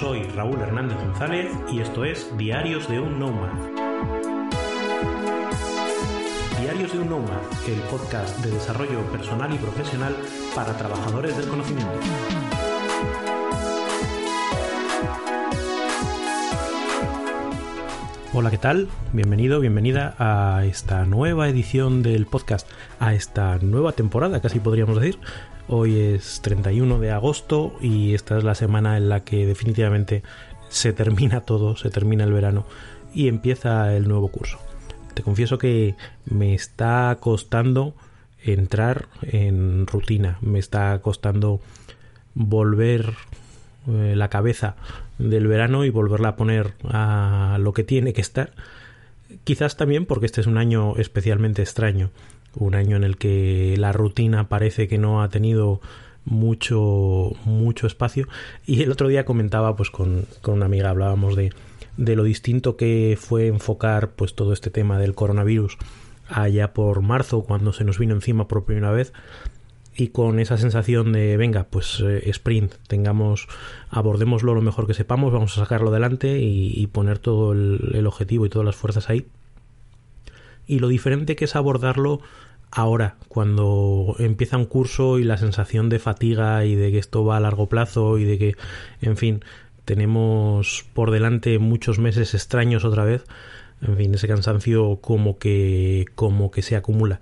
Soy Raúl Hernández González y esto es Diarios de un Nomad. Diarios de un Nomad, el podcast de desarrollo personal y profesional para trabajadores del conocimiento. Hola, ¿qué tal? Bienvenido, bienvenida a esta nueva edición del podcast, a esta nueva temporada, casi podríamos decir. Hoy es 31 de agosto y esta es la semana en la que definitivamente se termina todo, se termina el verano y empieza el nuevo curso. Te confieso que me está costando entrar en rutina, me está costando volver eh, la cabeza del verano y volverla a poner a lo que tiene que estar. Quizás también porque este es un año especialmente extraño un año en el que la rutina parece que no ha tenido mucho mucho espacio. Y el otro día comentaba pues con, con una amiga hablábamos de, de lo distinto que fue enfocar pues todo este tema del coronavirus allá por marzo cuando se nos vino encima por primera vez y con esa sensación de venga pues eh, sprint tengamos abordémoslo lo mejor que sepamos vamos a sacarlo adelante y, poner todo el, objetivo y todas las fuerzas ahí y lo diferente que es abordarlo ahora, cuando empieza un curso y la sensación de fatiga y de que esto va a largo plazo y de que, en fin, tenemos por delante muchos meses extraños otra vez, en fin, ese cansancio como que, como que se acumula.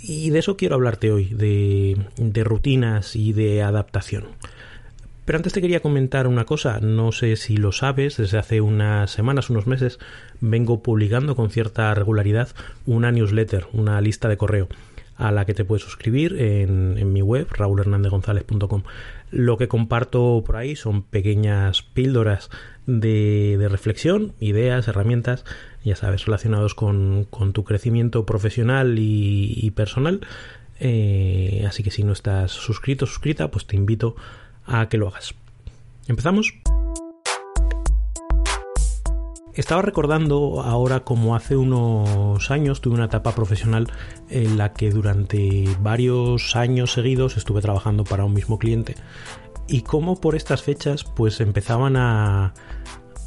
Y de eso quiero hablarte hoy, de, de rutinas y de adaptación. Pero antes te quería comentar una cosa, no sé si lo sabes, desde hace unas semanas, unos meses, vengo publicando con cierta regularidad una newsletter, una lista de correo a la que te puedes suscribir en, mi web, raulhernandezgonzalez.com. Lo que comparto por ahí son pequeñas píldoras de, reflexión, ideas, herramientas, ya sabes, relacionados con, tu crecimiento profesional y, personal. Eh, así que si no estás suscrito, suscrita, pues te invito a que lo hagas. ¿Empezamos? Estaba recordando ahora como hace unos años tuve una etapa profesional en la que durante varios años seguidos estuve trabajando para un mismo cliente y cómo por estas fechas pues empezaban a,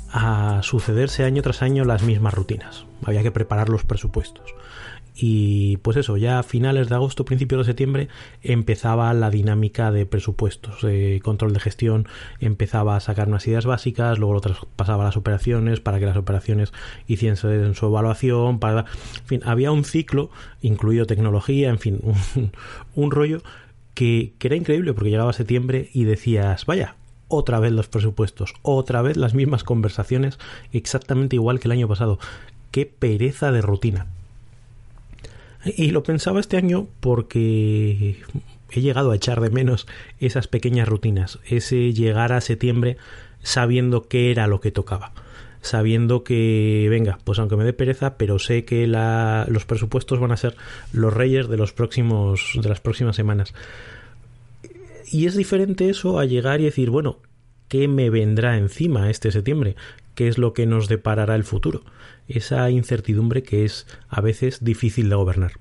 a sucederse año tras año las mismas rutinas. Había que preparar los presupuestos y pues eso, ya a finales de agosto, principios de septiembre empezaba la dinámica de presupuestos, de control de gestión, empezaba a sacar unas ideas básicas, luego lo traspasaba a las operaciones para que las operaciones hiciesen su evaluación, para, en fin, había un ciclo, incluido tecnología, en fin, un, rollo que, que era increíble porque llegaba septiembre y decías, vaya, otra vez los presupuestos, otra vez las mismas conversaciones, exactamente igual que el año pasado. Qué pereza de rutina. Y lo pensaba este año porque he llegado a echar de menos esas pequeñas rutinas, ese llegar a septiembre sabiendo qué era lo que tocaba, sabiendo que, venga, pues aunque me dé pereza, pero sé que la, los presupuestos van a ser los reyes de los próximos, de las próximas semanas. Y es diferente eso a llegar y decir, bueno, ¿qué me vendrá encima este septiembre? ¿Qué es lo que nos deparará el futuro? esa incertidumbre que es a veces difícil de gobernar.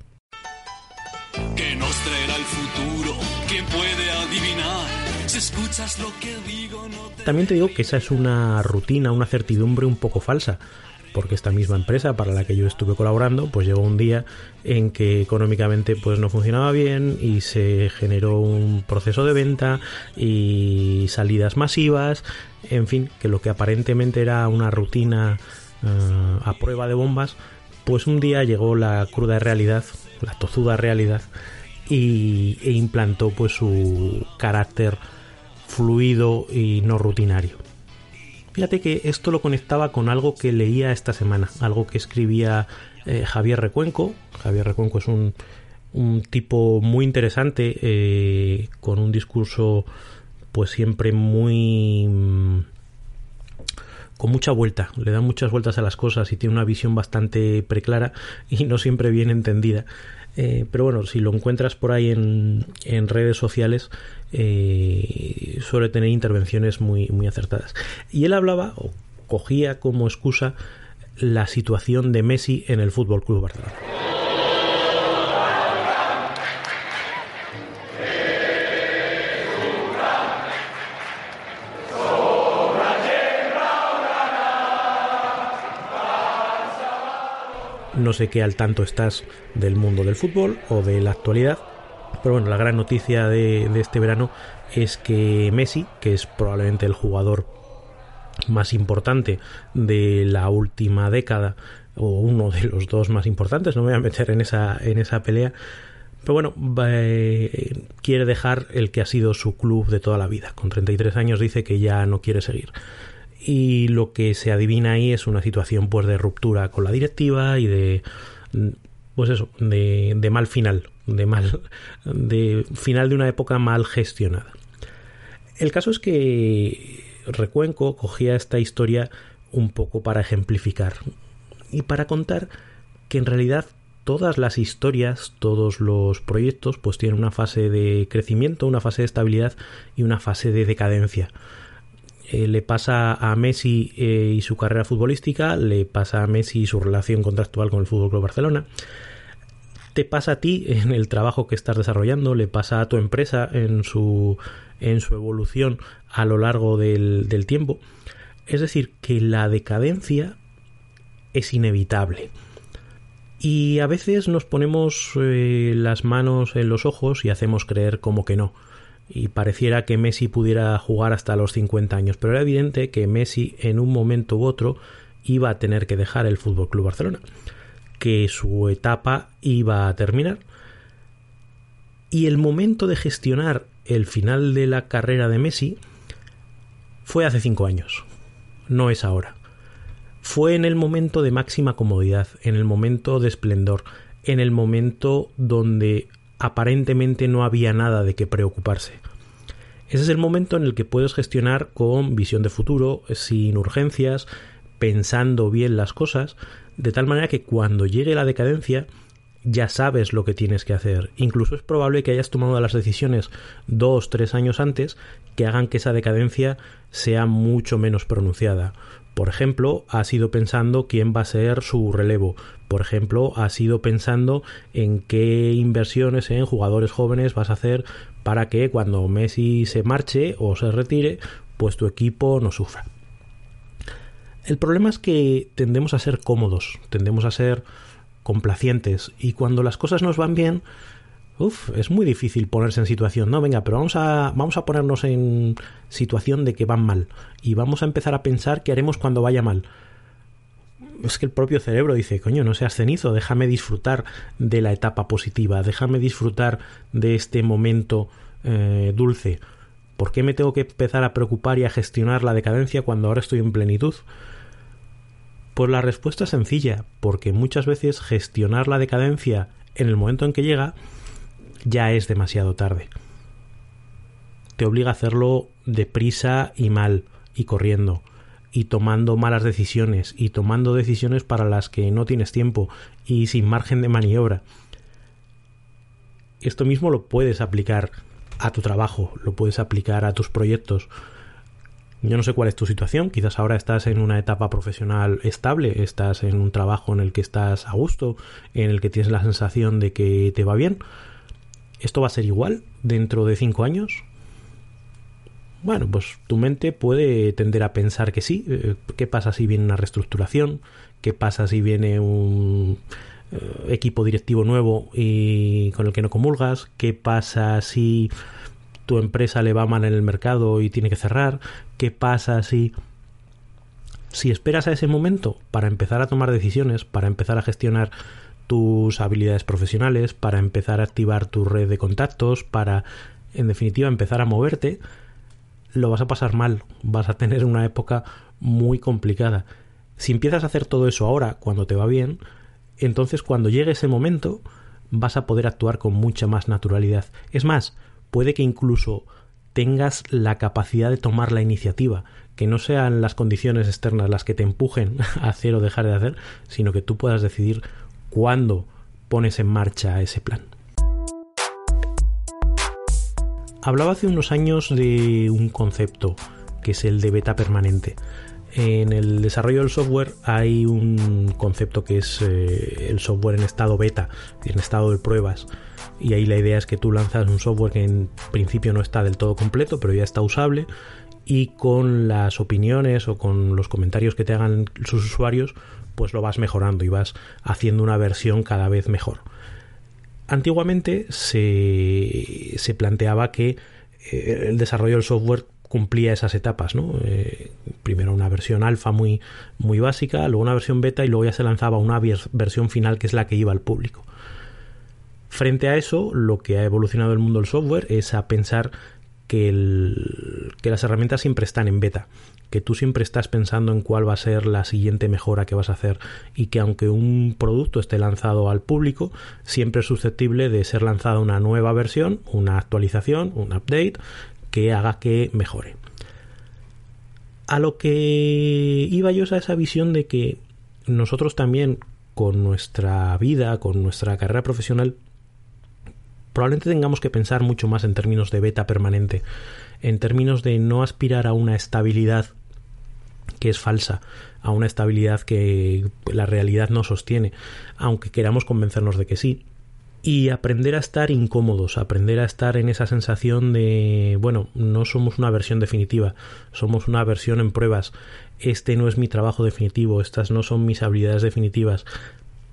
También te digo que esa es una rutina, una certidumbre un poco falsa, porque esta misma empresa para la que yo estuve colaborando, pues llegó un día en que económicamente pues no funcionaba bien y se generó un proceso de venta y salidas masivas, en fin, que lo que aparentemente era una rutina eh, a prueba de bombas, pues un día llegó la cruda realidad, la tozuda realidad, y, e implantó pues su carácter fluido y no rutinario. Fíjate que esto lo conectaba con algo que leía esta semana, algo que escribía eh, Javier Recuenco. Javier Recuenco es un, tipo muy interesante, eh, con un discurso pues siempre muy con mucha vuelta, le da muchas vueltas a las cosas y tiene una visión bastante preclara y no siempre bien entendida. Eh, pero bueno, si lo encuentras por ahí en, en redes sociales, eh, suele tener intervenciones muy, muy acertadas. Y él hablaba, o cogía como excusa, la situación de Messi en el Fútbol Club Barcelona. No sé qué al tanto estás del mundo del fútbol o de la actualidad, pero bueno, la gran noticia de, este verano es que Messi, que es probablemente el jugador más importante de la última década o uno de los dos más importantes, no me voy a meter en esa, en esa pelea, pero bueno, eh, quiere dejar el que ha sido su club de toda la vida. Con 33 años dice que ya no quiere seguir. Y lo que se adivina ahí es una situación pues de ruptura con la directiva y de pues eso, de, de mal final, de mal de final de una época mal gestionada. El caso es que Recuenco cogía esta historia un poco para ejemplificar y para contar que en realidad todas las historias, todos los proyectos, pues tienen una fase de crecimiento, una fase de estabilidad y una fase de decadencia. Eh, le pasa a Messi eh, y su carrera futbolística, le pasa a Messi y su relación contractual con el Fútbol Club Barcelona. Te pasa a ti en el trabajo que estás desarrollando, le pasa a tu empresa en su, en su evolución a lo largo del, del tiempo. Es decir, que la decadencia es inevitable. Y a veces nos ponemos eh, las manos en los ojos y hacemos creer como que no. Y pareciera que Messi pudiera jugar hasta los 50 años, pero era evidente que Messi en un momento u otro iba a tener que dejar el Fútbol Club Barcelona, que su etapa iba a terminar. Y el momento de gestionar el final de la carrera de Messi fue hace 5 años, no es ahora. Fue en el momento de máxima comodidad, en el momento de esplendor, en el momento donde aparentemente no había nada de qué preocuparse. Ese es el momento en el que puedes gestionar con visión de futuro, sin urgencias, pensando bien las cosas, de tal manera que cuando llegue la decadencia ya sabes lo que tienes que hacer. Incluso es probable que hayas tomado las decisiones dos, tres años antes que hagan que esa decadencia sea mucho menos pronunciada. Por ejemplo, has ido pensando quién va a ser su relevo. Por ejemplo, has ido pensando en qué inversiones en jugadores jóvenes vas a hacer para que cuando Messi se marche o se retire, pues tu equipo no sufra. El problema es que tendemos a ser cómodos, tendemos a ser complacientes y cuando las cosas nos van bien, Es muy difícil ponerse en situación. No, venga, pero vamos a, vamos a ponernos en situación de que van mal. Y vamos a empezar a pensar qué haremos cuando vaya mal. Es que el propio cerebro dice, coño, no seas cenizo, déjame disfrutar de la etapa positiva, déjame disfrutar de este momento eh, dulce. ¿Por qué me tengo que empezar a preocupar y a gestionar la decadencia cuando ahora estoy en plenitud? Pues la respuesta es sencilla, porque muchas veces gestionar la decadencia en el momento en que llega ya es demasiado tarde. Te obliga a hacerlo deprisa y mal, y corriendo, y tomando malas decisiones, y tomando decisiones para las que no tienes tiempo, y sin margen de maniobra. Esto mismo lo puedes aplicar a tu trabajo, lo puedes aplicar a tus proyectos. Yo no sé cuál es tu situación, quizás ahora estás en una etapa profesional estable, estás en un trabajo en el que estás a gusto, en el que tienes la sensación de que te va bien, ¿Esto va a ser igual dentro de cinco años? Bueno, pues tu mente puede tender a pensar que sí. Eh, ¿Qué pasa si viene una reestructuración? ¿Qué pasa si viene un eh, equipo directivo nuevo y con el que no comulgas? ¿Qué pasa si tu empresa le va mal en el mercado y tiene que cerrar? ¿Qué pasa si si esperas a ese momento para empezar a tomar decisiones, para empezar a gestionar tus habilidades profesionales, para empezar a activar tu red de contactos, para, en definitiva, empezar a moverte, lo vas a pasar mal, vas a tener una época muy complicada. Si empiezas a hacer todo eso ahora, cuando te va bien, entonces cuando llegue ese momento vas a poder actuar con mucha más naturalidad. Es más, puede que incluso tengas la capacidad de tomar la iniciativa, que no sean las condiciones externas las que te empujen a hacer o dejar de hacer, sino que tú puedas decidir cuándo pones en marcha ese plan. Hablaba hace unos años de un concepto que es el de beta permanente. En el desarrollo del software hay un concepto que es eh, el software en estado beta, en estado de pruebas. Y ahí la idea es que tú lanzas un software que en principio no está del todo completo, pero ya está usable. Y con las opiniones o con los comentarios que te hagan sus usuarios, pues lo vas mejorando y vas haciendo una versión cada vez mejor. Antiguamente se, se planteaba que eh, el desarrollo del software cumplía esas etapas, ¿no? Eh, primero una versión alfa muy, muy básica, luego una versión beta y luego ya se lanzaba una versión final que es la que iba al público. Frente a eso, lo que ha evolucionado el mundo del software es a pensar que, las herramientas siempre están en beta, que tú siempre estás pensando en cuál va a ser la siguiente mejora que vas a hacer y que aunque un producto esté lanzado al público, siempre es susceptible de ser lanzada una nueva versión, una actualización, un update que haga que mejore. A lo que iba yo a esa visión de que nosotros también con nuestra vida, con nuestra carrera profesional, probablemente tengamos que pensar mucho más en términos de beta permanente, en términos de no aspirar a una estabilidad que es falsa, a una estabilidad que la realidad no sostiene, aunque queramos convencernos de que sí, y aprender a estar incómodos, aprender a estar en esa sensación de, bueno, no somos una versión definitiva, somos una versión en pruebas, este no es mi trabajo definitivo, estas no son mis habilidades definitivas,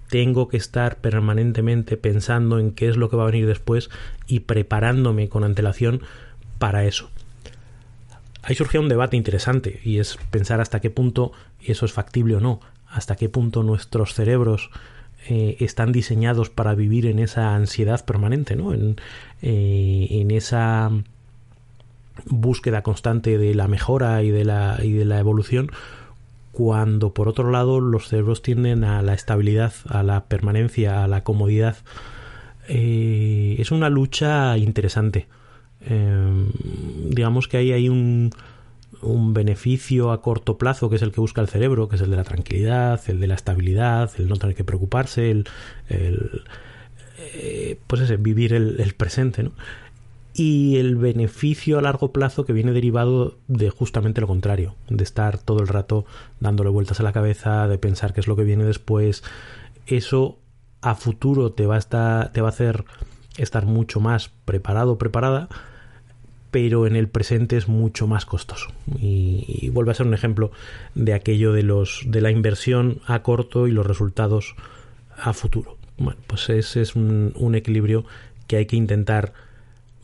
tengo que estar permanentemente pensando en qué es lo que va a venir después y preparándome con antelación para eso. Ahí surge un debate interesante y es pensar hasta qué punto eso es factible o no, hasta qué punto nuestros cerebros eh, están diseñados para vivir en esa ansiedad permanente, ¿no? En, eh, en, esa búsqueda constante de la mejora y de la, y de la evolución, cuando por otro lado los cerebros tienden a la estabilidad, a la permanencia, a la comodidad. Eh, es una lucha interesante. digamos que ahí hay un, beneficio a corto plazo que es el que busca el cerebro, que es el de la tranquilidad, el de la estabilidad, el no tener que preocuparse, el, eh, pues ese, vivir el, presente, ¿no? Y el beneficio a largo plazo que viene derivado de justamente lo contrario, de estar todo el rato dándole vueltas a la cabeza, de pensar qué es lo que viene después. Eso a futuro te va a, estar, te va a hacer estar mucho más preparado, preparada, pero en el presente es mucho más costoso. Y, vuelve a ser un ejemplo de aquello de los de la inversión a corto y los resultados a futuro. Bueno, pues ese es un equilibrio que hay que intentar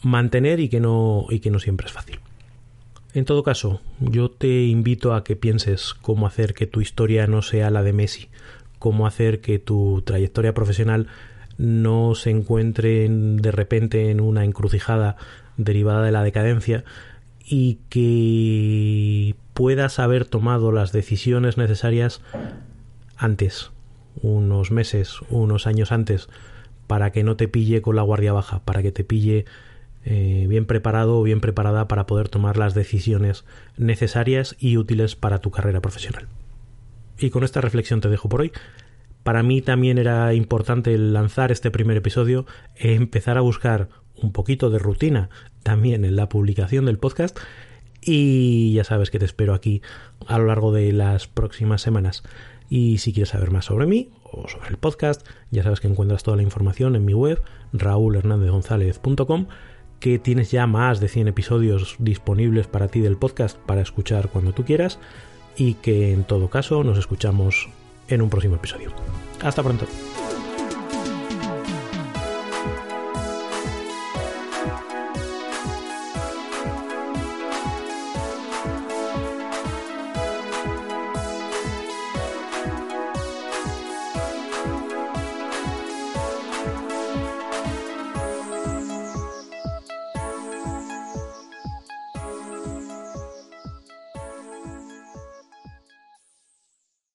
mantener y que no y que no siempre es fácil. En todo caso, yo te invito a que pienses cómo hacer que tu historia no sea la de Messi, cómo hacer que tu trayectoria profesional no se encuentre de repente en una encrucijada derivada de la decadencia y que puedas haber tomado las decisiones necesarias antes, unos meses, unos años antes, para que no te pille con la guardia baja, para que te pille eh, bien preparado o bien preparada para poder tomar las decisiones necesarias y útiles para tu carrera profesional. Y con esta reflexión te dejo por hoy. Para mí también era importante lanzar este primer episodio, e empezar a buscar un poquito de rutina también en la publicación del podcast y ya sabes que te espero aquí a lo largo de las próximas semanas. Y si quieres saber más sobre mí o sobre el podcast, ya sabes que encuentras toda la información en mi web, raúlhernandezgonzalez.com, que tienes ya más de 100 episodios disponibles para ti del podcast para escuchar cuando tú quieras y que en todo caso nos escuchamos en un próximo episodio. Hasta pronto.